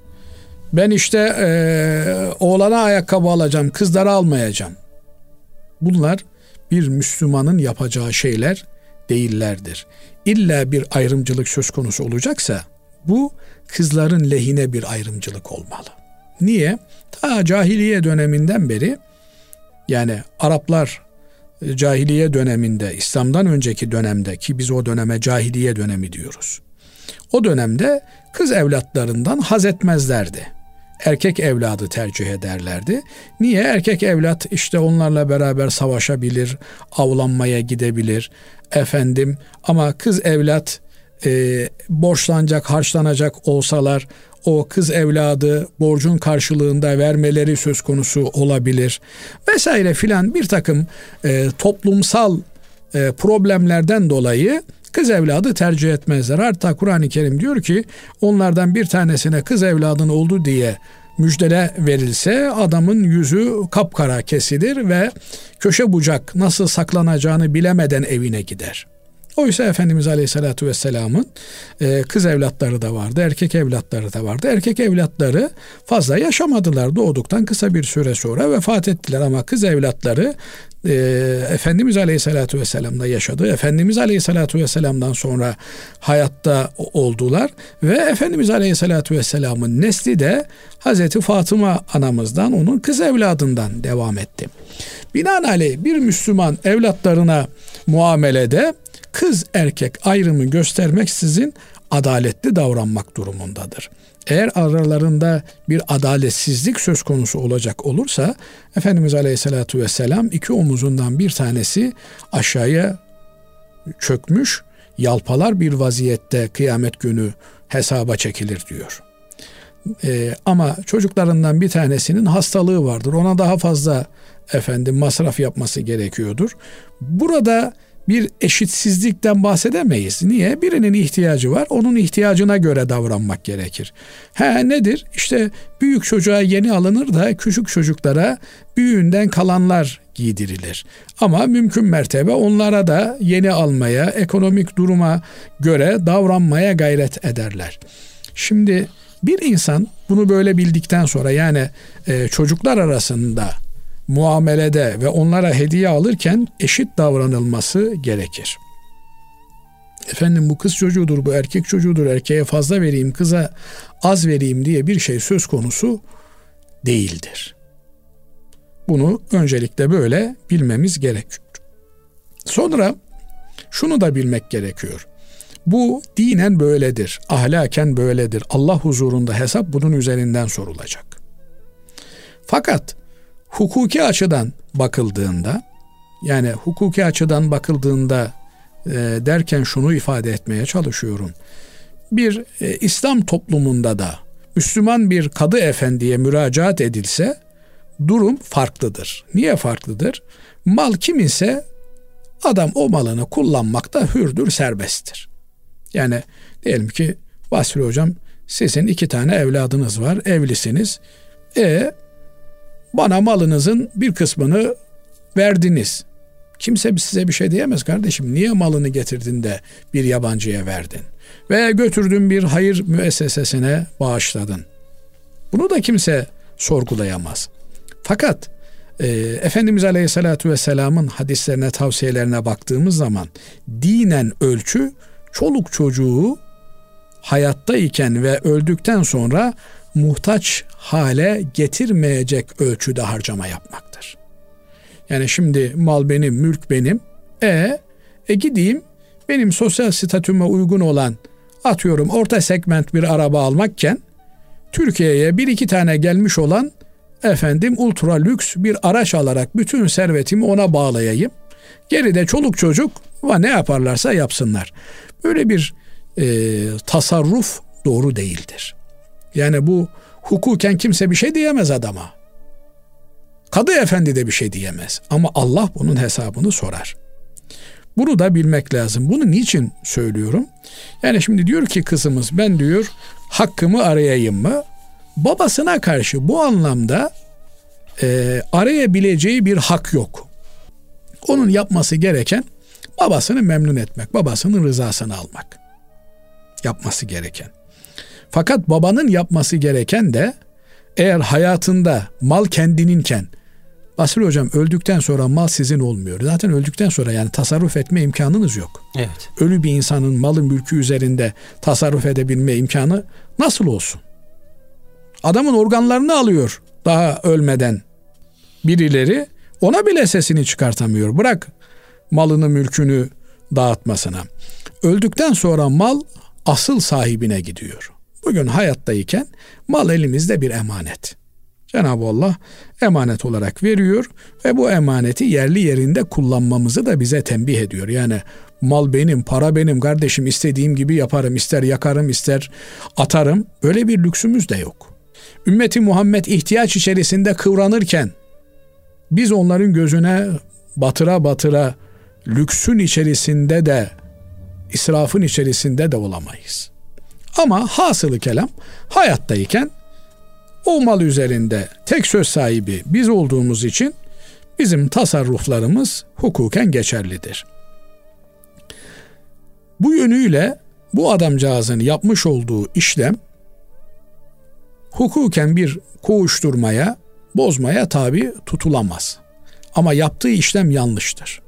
Ben işte e, oğlana ayakkabı alacağım, kızlara almayacağım. Bunlar bir Müslümanın yapacağı şeyler değillerdir. İlla bir ayrımcılık söz konusu olacaksa bu kızların lehine bir ayrımcılık olmalı. Niye? Ta cahiliye döneminden beri yani Araplar cahiliye döneminde, İslam'dan önceki dönemde ki biz o döneme cahiliye dönemi diyoruz. O dönemde kız evlatlarından haz etmezlerdi. Erkek evladı tercih ederlerdi. Niye? Erkek evlat işte onlarla beraber savaşabilir, avlanmaya gidebilir. Efendim ama kız evlat e, borçlanacak, harçlanacak olsalar o kız evladı borcun karşılığında vermeleri söz konusu olabilir vesaire filan bir takım e, toplumsal e, problemlerden dolayı kız evladı tercih etmezler. Hatta Kur'an-ı Kerim diyor ki onlardan bir tanesine kız evladın oldu diye müjdele verilse adamın yüzü kapkara kesilir ve köşe bucak nasıl saklanacağını bilemeden evine gider. Oysa Efendimiz Aleyhisselatü Vesselam'ın e, kız evlatları da vardı, erkek evlatları da vardı. Erkek evlatları fazla yaşamadılar. Doğduktan kısa bir süre sonra vefat ettiler ama kız evlatları e, Efendimiz Aleyhisselatü Vesselam'da yaşadı. Efendimiz Aleyhisselatü Vesselam'dan sonra hayatta oldular ve Efendimiz Aleyhisselatü Vesselam'ın nesli de Hazreti Fatıma anamızdan, onun kız evladından devam etti. Binaenaleyh bir Müslüman evlatlarına muamelede kız erkek ayrımı göstermeksizin adaletli davranmak durumundadır. Eğer aralarında bir adaletsizlik söz konusu olacak olursa Efendimiz Aleyhisselatü Vesselam iki omuzundan bir tanesi aşağıya çökmüş yalpalar bir vaziyette kıyamet günü hesaba çekilir diyor. Ee, ama çocuklarından bir tanesinin hastalığı vardır. Ona daha fazla efendim masraf yapması gerekiyordur. Burada bir eşitsizlikten bahsedemeyiz. Niye? Birinin ihtiyacı var. Onun ihtiyacına göre davranmak gerekir. He nedir? İşte büyük çocuğa yeni alınır da küçük çocuklara büyüğünden kalanlar giydirilir. Ama mümkün mertebe onlara da yeni almaya, ekonomik duruma göre davranmaya gayret ederler. Şimdi bir insan bunu böyle bildikten sonra yani e, çocuklar arasında muamelede ve onlara hediye alırken eşit davranılması gerekir. Efendim bu kız çocuğudur, bu erkek çocuğudur, erkeğe fazla vereyim, kıza az vereyim diye bir şey söz konusu değildir. Bunu öncelikle böyle bilmemiz gerekiyor. Sonra şunu da bilmek gerekiyor. Bu dinen böyledir, ahlaken böyledir. Allah huzurunda hesap bunun üzerinden sorulacak. Fakat hukuki açıdan bakıldığında yani hukuki açıdan bakıldığında e, derken şunu ifade etmeye çalışıyorum. Bir e, İslam toplumunda da Müslüman bir kadı efendiye müracaat edilse durum farklıdır. Niye farklıdır? Mal kiminse adam o malını kullanmakta hürdür, serbesttir. Yani diyelim ki Basri hocam sizin iki tane evladınız var, evlisiniz. E bana malınızın bir kısmını verdiniz. Kimse size bir şey diyemez kardeşim. Niye malını getirdin de bir yabancıya verdin? Veya götürdün bir hayır müessesesine bağışladın. Bunu da kimse sorgulayamaz. Fakat e, Efendimiz Aleyhisselatü Vesselam'ın hadislerine, tavsiyelerine baktığımız zaman dinen ölçü çoluk çocuğu hayattayken ve öldükten sonra muhtaç hale getirmeyecek ölçüde harcama yapmaktır. Yani şimdi mal benim, mülk benim. E, e gideyim benim sosyal statüme uygun olan atıyorum orta segment bir araba almakken Türkiye'ye bir iki tane gelmiş olan efendim ultra lüks bir araç alarak bütün servetimi ona bağlayayım. Geride çoluk çocuk va ne yaparlarsa yapsınlar. Böyle bir e, tasarruf doğru değildir. Yani bu hukuken kimse bir şey diyemez adama. Kadı efendi de bir şey diyemez. Ama Allah bunun hesabını sorar. Bunu da bilmek lazım. Bunu niçin söylüyorum? Yani şimdi diyor ki kızımız ben diyor hakkımı arayayım mı? Babasına karşı bu anlamda e, arayabileceği bir hak yok. Onun yapması gereken babasını memnun etmek, babasının rızasını almak. Yapması gereken. Fakat babanın yapması gereken de eğer hayatında mal kendininken Basri hocam öldükten sonra mal sizin olmuyor. Zaten öldükten sonra yani tasarruf etme imkanınız yok. Evet. Ölü bir insanın malı mülkü üzerinde tasarruf edebilme imkanı nasıl olsun? Adamın organlarını alıyor daha ölmeden birileri ona bile sesini çıkartamıyor. Bırak malını mülkünü dağıtmasına. Öldükten sonra mal asıl sahibine gidiyor. Bugün hayattayken mal elimizde bir emanet. Cenab-ı Allah emanet olarak veriyor ve bu emaneti yerli yerinde kullanmamızı da bize tembih ediyor. Yani mal benim, para benim kardeşim istediğim gibi yaparım, ister yakarım, ister atarım. Böyle bir lüksümüz de yok. Ümmeti Muhammed ihtiyaç içerisinde kıvranırken biz onların gözüne batıra batıra lüksün içerisinde de israfın içerisinde de olamayız. Ama hasılı kelam hayattayken o mal üzerinde tek söz sahibi biz olduğumuz için bizim tasarruflarımız hukuken geçerlidir. Bu yönüyle bu adamcağızın yapmış olduğu işlem hukuken bir koğuşturmaya, bozmaya tabi tutulamaz. Ama yaptığı işlem yanlıştır.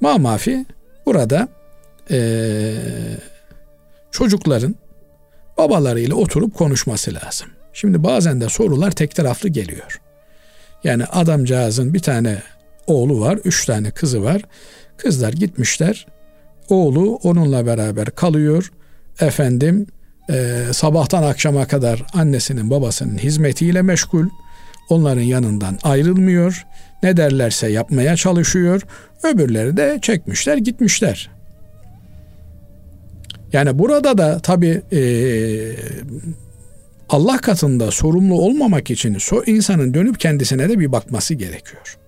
Mamafi burada ee, çocukların babalarıyla oturup konuşması lazım. Şimdi bazen de sorular tek taraflı geliyor. Yani adamcağızın bir tane oğlu var, üç tane kızı var. Kızlar gitmişler. Oğlu onunla beraber kalıyor. Efendim e, sabahtan akşama kadar annesinin babasının hizmetiyle meşgul. Onların yanından ayrılmıyor. Ne derlerse yapmaya çalışıyor. Öbürleri de çekmişler gitmişler. Yani burada da tabi e, Allah katında sorumlu olmamak için so insanın dönüp kendisine de bir bakması gerekiyor.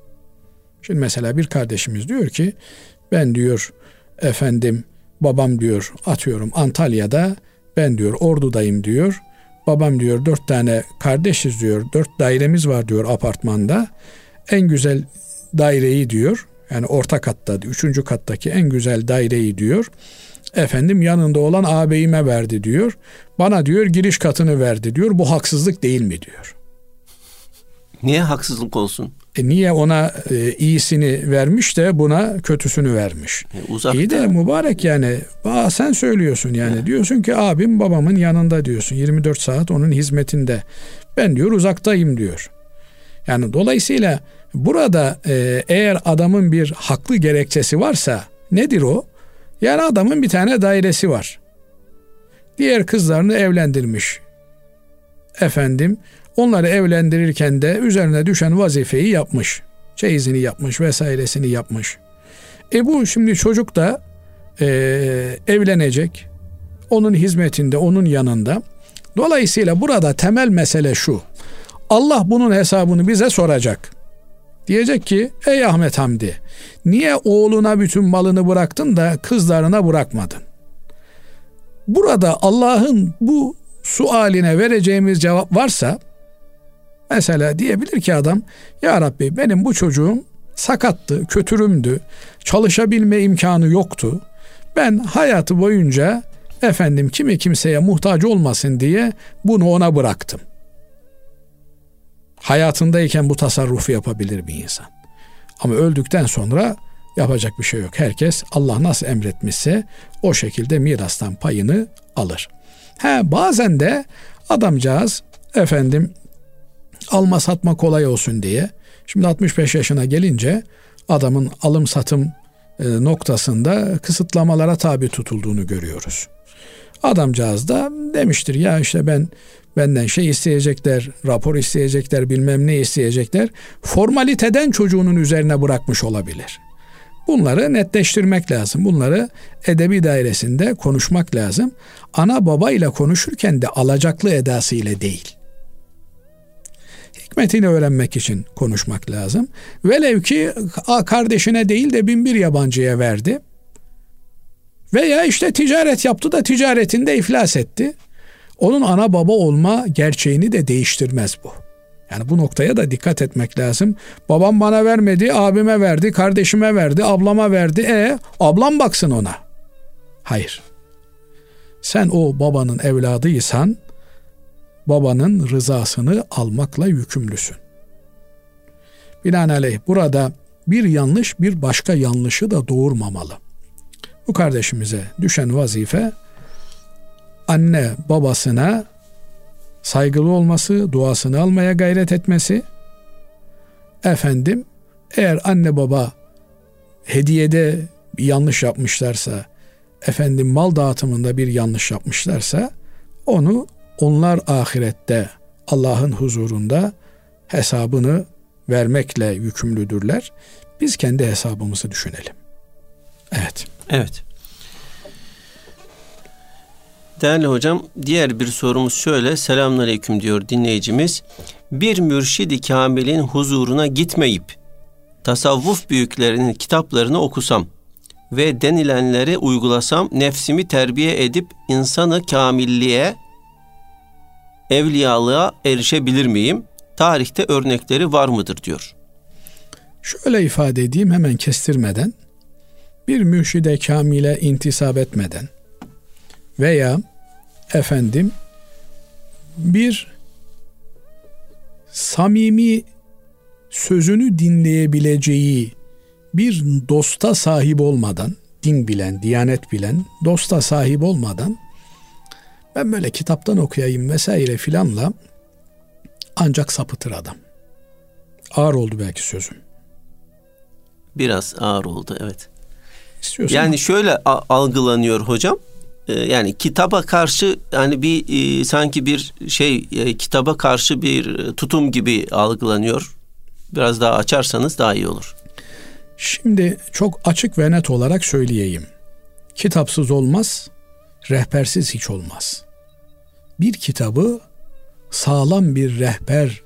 Şimdi mesela bir kardeşimiz diyor ki ben diyor efendim babam diyor atıyorum Antalya'da ben diyor ordudayım diyor. Babam diyor dört tane kardeşiz diyor. Dört dairemiz var diyor apartmanda. En güzel daireyi diyor. Yani orta katta, üçüncü kattaki en güzel daireyi diyor. Efendim yanında olan ağabeyime verdi diyor. Bana diyor giriş katını verdi diyor. Bu haksızlık değil mi diyor. Niye haksızlık olsun? E niye ona e, iyisini vermiş de buna kötüsünü vermiş? E, uzakta. İyi de mübarek yani. Aa, sen söylüyorsun yani. Ya. Diyorsun ki abim babamın yanında diyorsun. 24 saat onun hizmetinde. Ben diyor uzaktayım diyor. Yani dolayısıyla burada e, eğer adamın bir haklı gerekçesi varsa nedir o? Yani adamın bir tane dairesi var. Diğer kızlarını evlendirmiş. Efendim onları evlendirirken de üzerine düşen vazifeyi yapmış. Çeyizini yapmış vesairesini yapmış. E bu şimdi çocuk da e, evlenecek. Onun hizmetinde, onun yanında. Dolayısıyla burada temel mesele şu. Allah bunun hesabını bize soracak. Diyecek ki ey Ahmet Hamdi niye oğluna bütün malını bıraktın da kızlarına bırakmadın? Burada Allah'ın bu sualine vereceğimiz cevap varsa mesela diyebilir ki adam ya Rabbi benim bu çocuğum sakattı, kötürümdü, çalışabilme imkanı yoktu. Ben hayatı boyunca efendim kimi kimseye muhtaç olmasın diye bunu ona bıraktım. Hayatındayken bu tasarrufu yapabilir bir insan. Ama öldükten sonra yapacak bir şey yok. Herkes Allah nasıl emretmişse o şekilde mirastan payını alır. He bazen de adamcağız efendim alma satma kolay olsun diye şimdi 65 yaşına gelince adamın alım satım e, noktasında kısıtlamalara tabi tutulduğunu görüyoruz. Adamcağız da demiştir ya işte ben benden şey isteyecekler, rapor isteyecekler, bilmem ne isteyecekler. Formaliteden çocuğunun üzerine bırakmış olabilir. Bunları netleştirmek lazım. Bunları edebi dairesinde konuşmak lazım. Ana baba ile konuşurken de alacaklı edası ile değil. Hikmetini öğrenmek için konuşmak lazım. Velev ki kardeşine değil de bin bir yabancıya verdi. Veya işte ticaret yaptı da ticaretinde iflas etti. Onun ana baba olma gerçeğini de değiştirmez bu. Yani bu noktaya da dikkat etmek lazım. Babam bana vermedi, abime verdi, kardeşime verdi, ablama verdi. E ablam baksın ona. Hayır. Sen o babanın evladıysan babanın rızasını almakla yükümlüsün. Binaenaleyh burada bir yanlış bir başka yanlışı da doğurmamalı. Bu kardeşimize düşen vazife anne babasına saygılı olması, duasını almaya gayret etmesi. Efendim eğer anne baba hediyede bir yanlış yapmışlarsa, efendim mal dağıtımında bir yanlış yapmışlarsa onu onlar ahirette Allah'ın huzurunda hesabını vermekle yükümlüdürler. Biz kendi hesabımızı düşünelim. Evet. Evet. Değerli hocam, diğer bir sorumuz şöyle. Selamünaleyküm diyor dinleyicimiz. Bir mürşidi kamilin huzuruna gitmeyip tasavvuf büyüklerinin kitaplarını okusam ve denilenleri uygulasam nefsimi terbiye edip insanı kamilliğe, evliyalığa erişebilir miyim? Tarihte örnekleri var mıdır diyor. Şöyle ifade edeyim hemen kestirmeden. Bir mürşide kamile intisap etmeden veya efendim bir samimi sözünü dinleyebileceği bir dosta sahip olmadan, din bilen, diyanet bilen, dosta sahip olmadan ben böyle kitaptan okuyayım vesaire filanla ancak sapıtır adam. Ağır oldu belki sözüm. Biraz ağır oldu evet. İstiyorsan yani şöyle algılanıyor hocam. Ee, yani kitaba karşı yani bir e, sanki bir şey e, kitaba karşı bir tutum gibi algılanıyor. Biraz daha açarsanız daha iyi olur. Şimdi çok açık ve net olarak söyleyeyim. Kitapsız olmaz, rehbersiz hiç olmaz. Bir kitabı sağlam bir rehber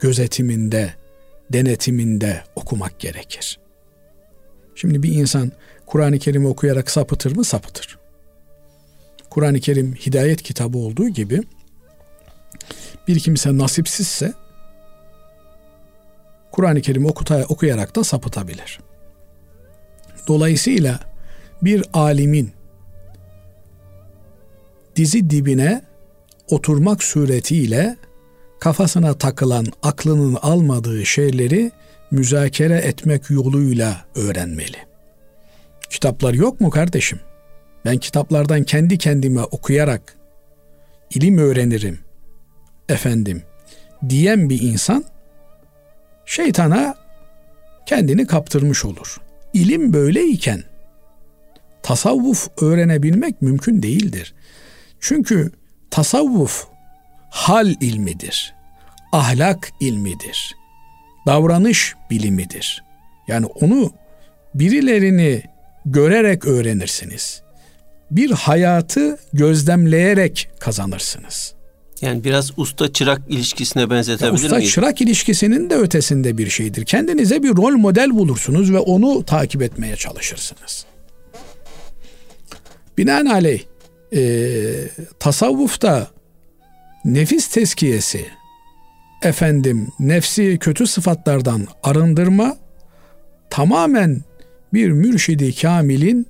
gözetiminde, denetiminde okumak gerekir. Şimdi bir insan Kur'an-ı Kerim okuyarak sapıtır mı? Sapıtır. Kur'an-ı Kerim hidayet kitabı olduğu gibi bir kimse nasipsizse Kur'an-ı Kerim okuta, okuyarak da sapıtabilir. Dolayısıyla bir alimin dizi dibine oturmak suretiyle kafasına takılan aklının almadığı şeyleri müzakere etmek yoluyla öğrenmeli. Kitaplar yok mu kardeşim? Ben kitaplardan kendi kendime okuyarak ilim öğrenirim efendim diyen bir insan şeytana kendini kaptırmış olur. İlim böyleyken tasavvuf öğrenebilmek mümkün değildir. Çünkü tasavvuf hal ilmidir. Ahlak ilmidir. Davranış bilimidir. Yani onu birilerini görerek öğrenirsiniz. Bir hayatı gözlemleyerek kazanırsınız. Yani biraz usta çırak ilişkisine benzetebilir usta miyiz? Usta çırak ilişkisinin de ötesinde bir şeydir. Kendinize bir rol model bulursunuz ve onu takip etmeye çalışırsınız. Binaenaleyh e, tasavvufta nefis teskiyesi, efendim nefsi kötü sıfatlardan arındırma tamamen bir mürşidi kamilin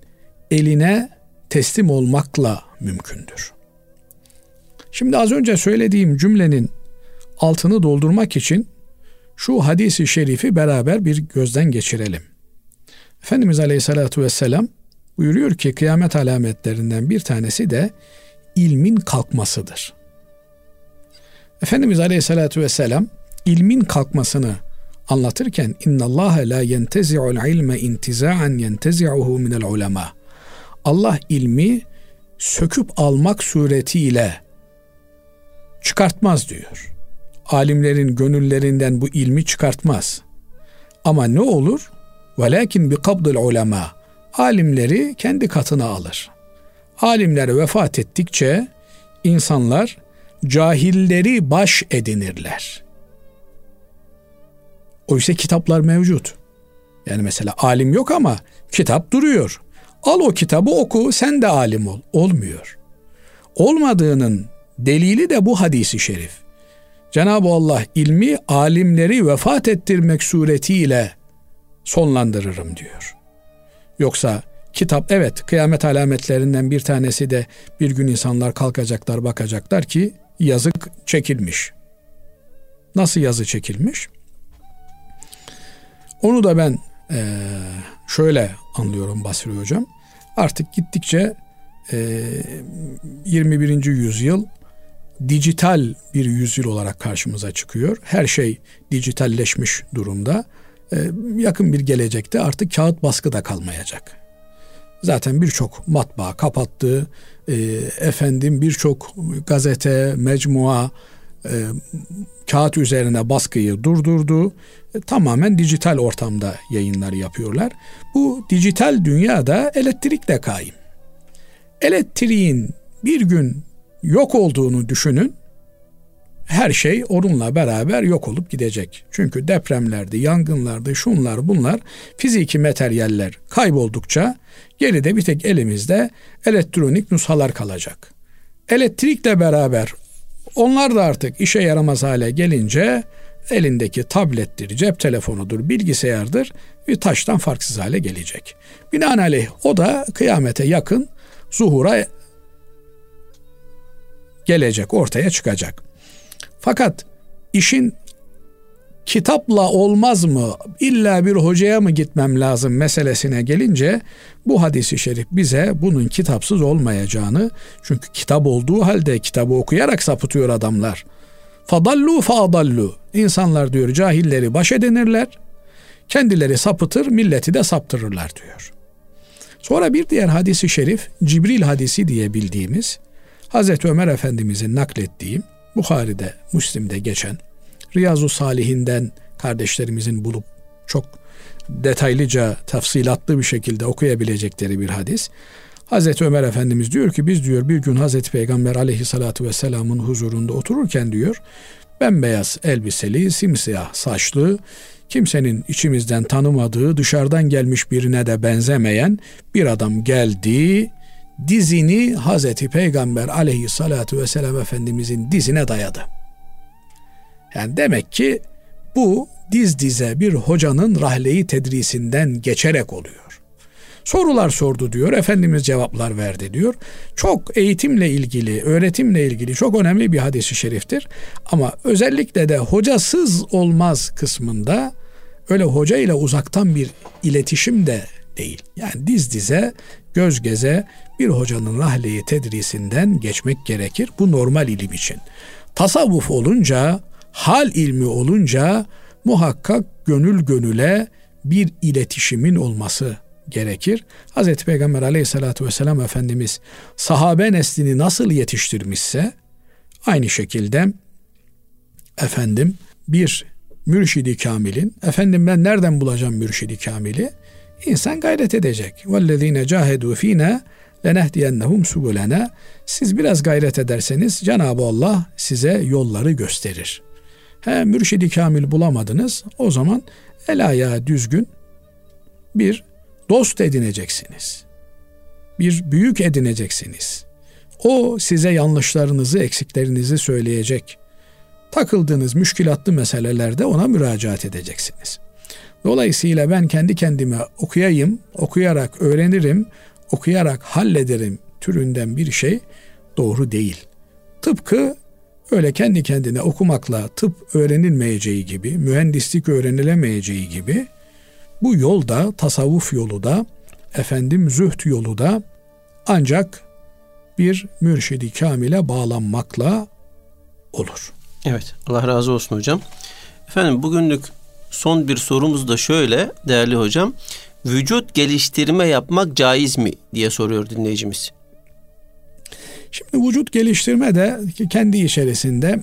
eline teslim olmakla mümkündür. Şimdi az önce söylediğim cümlenin altını doldurmak için şu hadisi şerifi beraber bir gözden geçirelim. Efendimiz Aleyhisselatü Vesselam buyuruyor ki kıyamet alametlerinden bir tanesi de ilmin kalkmasıdır. Efendimiz Aleyhisselatü Vesselam ilmin kalkmasını anlatırken inna Allah la yentezi'ul ilme intiza'an yentezi'uhu minel ulema. Allah ilmi söküp almak suretiyle çıkartmaz diyor. Alimlerin gönüllerinden bu ilmi çıkartmaz. Ama ne olur? Velakin bi kabdil ulema. Alimleri kendi katına alır. Alimler vefat ettikçe insanlar cahilleri baş edinirler. Oysa kitaplar mevcut. Yani mesela alim yok ama kitap duruyor. Al o kitabı oku sen de alim ol. Olmuyor. Olmadığının delili de bu hadisi şerif. Cenab-ı Allah ilmi alimleri vefat ettirmek suretiyle sonlandırırım diyor. Yoksa kitap evet kıyamet alametlerinden bir tanesi de bir gün insanlar kalkacaklar bakacaklar ki yazık çekilmiş. Nasıl yazı çekilmiş? Onu da ben şöyle anlıyorum Basri Hocam. Artık gittikçe e, 21. yüzyıl dijital bir yüzyıl olarak karşımıza çıkıyor. Her şey dijitalleşmiş durumda. Yakın bir gelecekte artık kağıt baskı da kalmayacak. Zaten birçok matbaa kapattı. Efendim birçok gazete, mecmua, kağıt üzerine baskıyı durdurdu. Tamamen dijital ortamda yayınlar yapıyorlar. Bu dijital dünyada elektrikle kaim. Elektriğin bir gün yok olduğunu düşünün. Her şey onunla beraber yok olup gidecek. Çünkü depremlerde, yangınlarda, şunlar bunlar fiziki materyaller kayboldukça geride bir tek elimizde elektronik nushalar kalacak. Elektrikle beraber onlar da artık işe yaramaz hale gelince elindeki tablettir, cep telefonudur, bilgisayardır bir taştan farksız hale gelecek. Binaenaleyh o da kıyamete yakın zuhura gelecek, ortaya çıkacak. Fakat işin kitapla olmaz mı, illa bir hocaya mı gitmem lazım meselesine gelince bu hadisi şerif bize bunun kitapsız olmayacağını çünkü kitap olduğu halde kitabı okuyarak sapıtıyor adamlar. Fadallu faadallu. İnsanlar diyor cahilleri baş edinirler. Kendileri sapıtır, milleti de saptırırlar diyor. Sonra bir diğer hadisi şerif Cibril hadisi diye bildiğimiz Hazreti Ömer Efendimizin naklettiği Bukhari'de, Müslim'de geçen Riyazu Salihinden kardeşlerimizin bulup çok detaylıca, tafsilatlı bir şekilde okuyabilecekleri bir hadis. Hazreti Ömer Efendimiz diyor ki biz diyor bir gün Hazreti Peygamber aleyhissalatu vesselamın huzurunda otururken diyor bembeyaz elbiseli, simsiyah saçlı, kimsenin içimizden tanımadığı, dışarıdan gelmiş birine de benzemeyen bir adam geldi, dizini Hazreti Peygamber aleyhissalatu vesselam Efendimizin dizine dayadı. Yani demek ki bu diz dize bir hocanın rahleyi tedrisinden geçerek oluyor. Sorular sordu diyor, Efendimiz cevaplar verdi diyor. Çok eğitimle ilgili, öğretimle ilgili çok önemli bir hadisi şeriftir. Ama özellikle de hocasız olmaz kısmında öyle hoca ile uzaktan bir iletişim de değil. Yani diz dize, göz geze bir hocanın rahleyi tedrisinden geçmek gerekir. Bu normal ilim için. Tasavvuf olunca hal ilmi olunca muhakkak gönül gönüle bir iletişimin olması gerekir. Hz. Peygamber aleyhissalatü vesselam Efendimiz sahabe neslini nasıl yetiştirmişse aynı şekilde efendim bir mürşidi kamilin efendim ben nereden bulacağım mürşidi kamili? İnsan gayret edecek. وَالَّذ۪ينَ جَاهَدُوا ف۪ينَا لَنَهْدِيَنَّهُمْ سُبُلَنَا Siz biraz gayret ederseniz Cenab-ı Allah size yolları gösterir. He mürşidi kamil bulamadınız. O zaman el ayağı düzgün bir dost edineceksiniz. Bir büyük edineceksiniz. O size yanlışlarınızı, eksiklerinizi söyleyecek. Takıldığınız müşkilatlı meselelerde ona müracaat edeceksiniz. Dolayısıyla ben kendi kendime okuyayım, okuyarak öğrenirim, okuyarak hallederim türünden bir şey doğru değil. Tıpkı öyle kendi kendine okumakla tıp öğrenilmeyeceği gibi, mühendislik öğrenilemeyeceği gibi bu yolda, tasavvuf yolu da, efendim züht yolu da ancak bir mürşidi kamile bağlanmakla olur. Evet, Allah razı olsun hocam. Efendim bugünlük son bir sorumuz da şöyle değerli hocam. Vücut geliştirme yapmak caiz mi diye soruyor dinleyicimiz. Şimdi vücut geliştirme de kendi içerisinde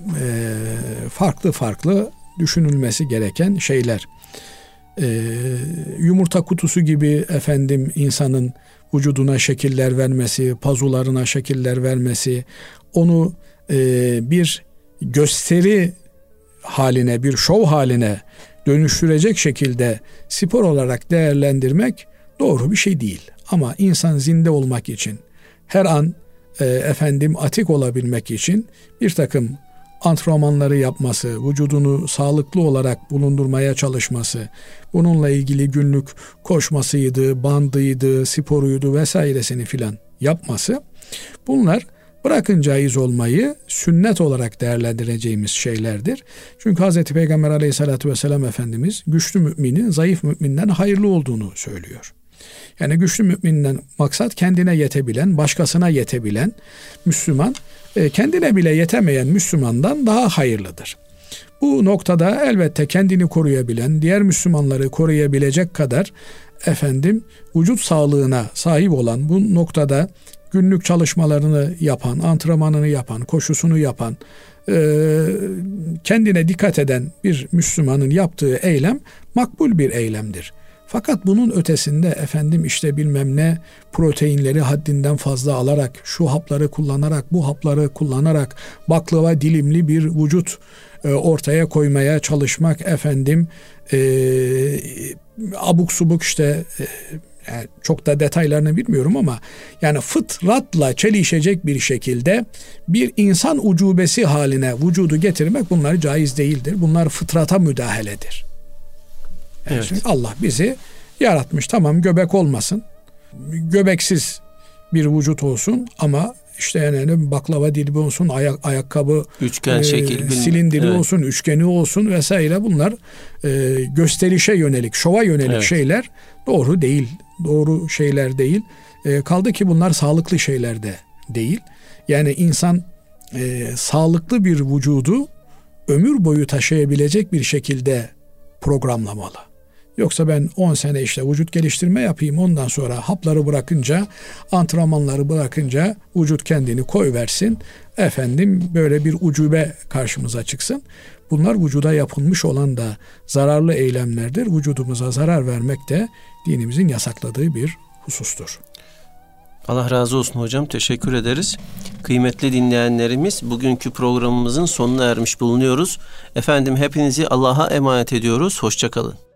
farklı farklı düşünülmesi gereken şeyler. E, yumurta kutusu gibi efendim insanın vücuduna şekiller vermesi, pazularına şekiller vermesi, onu e, bir gösteri haline, bir şov haline dönüştürecek şekilde spor olarak değerlendirmek doğru bir şey değil. Ama insan zinde olmak için her an e, efendim atik olabilmek için bir takım antrenmanları yapması, vücudunu sağlıklı olarak bulundurmaya çalışması, bununla ilgili günlük koşmasıydı, bandıydı, sporuydu vesairesini filan yapması bunlar bırakın caiz olmayı sünnet olarak değerlendireceğimiz şeylerdir. Çünkü Hz. Peygamber aleyhissalatü vesselam Efendimiz güçlü müminin zayıf müminden hayırlı olduğunu söylüyor. Yani güçlü müminden maksat kendine yetebilen, başkasına yetebilen Müslüman, kendine bile yetemeyen Müslümandan daha hayırlıdır. Bu noktada elbette kendini koruyabilen, diğer Müslümanları koruyabilecek kadar efendim vücut sağlığına sahip olan bu noktada günlük çalışmalarını yapan, antrenmanını yapan, koşusunu yapan, e, kendine dikkat eden bir Müslümanın yaptığı eylem makbul bir eylemdir. Fakat bunun ötesinde efendim işte bilmem ne proteinleri haddinden fazla alarak, şu hapları kullanarak, bu hapları kullanarak baklava dilimli bir vücut e, ortaya koymaya çalışmak efendim e, abuk subuk işte e, yani çok da detaylarını bilmiyorum ama yani fıtratla çelişecek bir şekilde bir insan ucubesi haline vücudu getirmek bunlar caiz değildir. Bunlar fıtrata müdahaledir. Evet. Allah bizi yaratmış. Tamam göbek olmasın. Göbeksiz bir vücut olsun ama işte yani baklava dilbi olsun, ayak ayakkabı üçgen e, şekil, silindiri evet. olsun, üçgeni olsun vesaire bunlar e, gösterişe yönelik, şova yönelik evet. şeyler doğru değil. Doğru şeyler değil. E, kaldı ki bunlar sağlıklı şeyler de değil. Yani insan e, sağlıklı bir vücudu ömür boyu taşıyabilecek bir şekilde programlamalı. Yoksa ben 10 sene işte vücut geliştirme yapayım ondan sonra hapları bırakınca, antrenmanları bırakınca vücut kendini koy versin. Efendim böyle bir ucube karşımıza çıksın. Bunlar vücuda yapılmış olan da zararlı eylemlerdir. Vücudumuza zarar vermek de dinimizin yasakladığı bir husustur. Allah razı olsun hocam. Teşekkür ederiz. Kıymetli dinleyenlerimiz bugünkü programımızın sonuna ermiş bulunuyoruz. Efendim hepinizi Allah'a emanet ediyoruz. Hoşçakalın.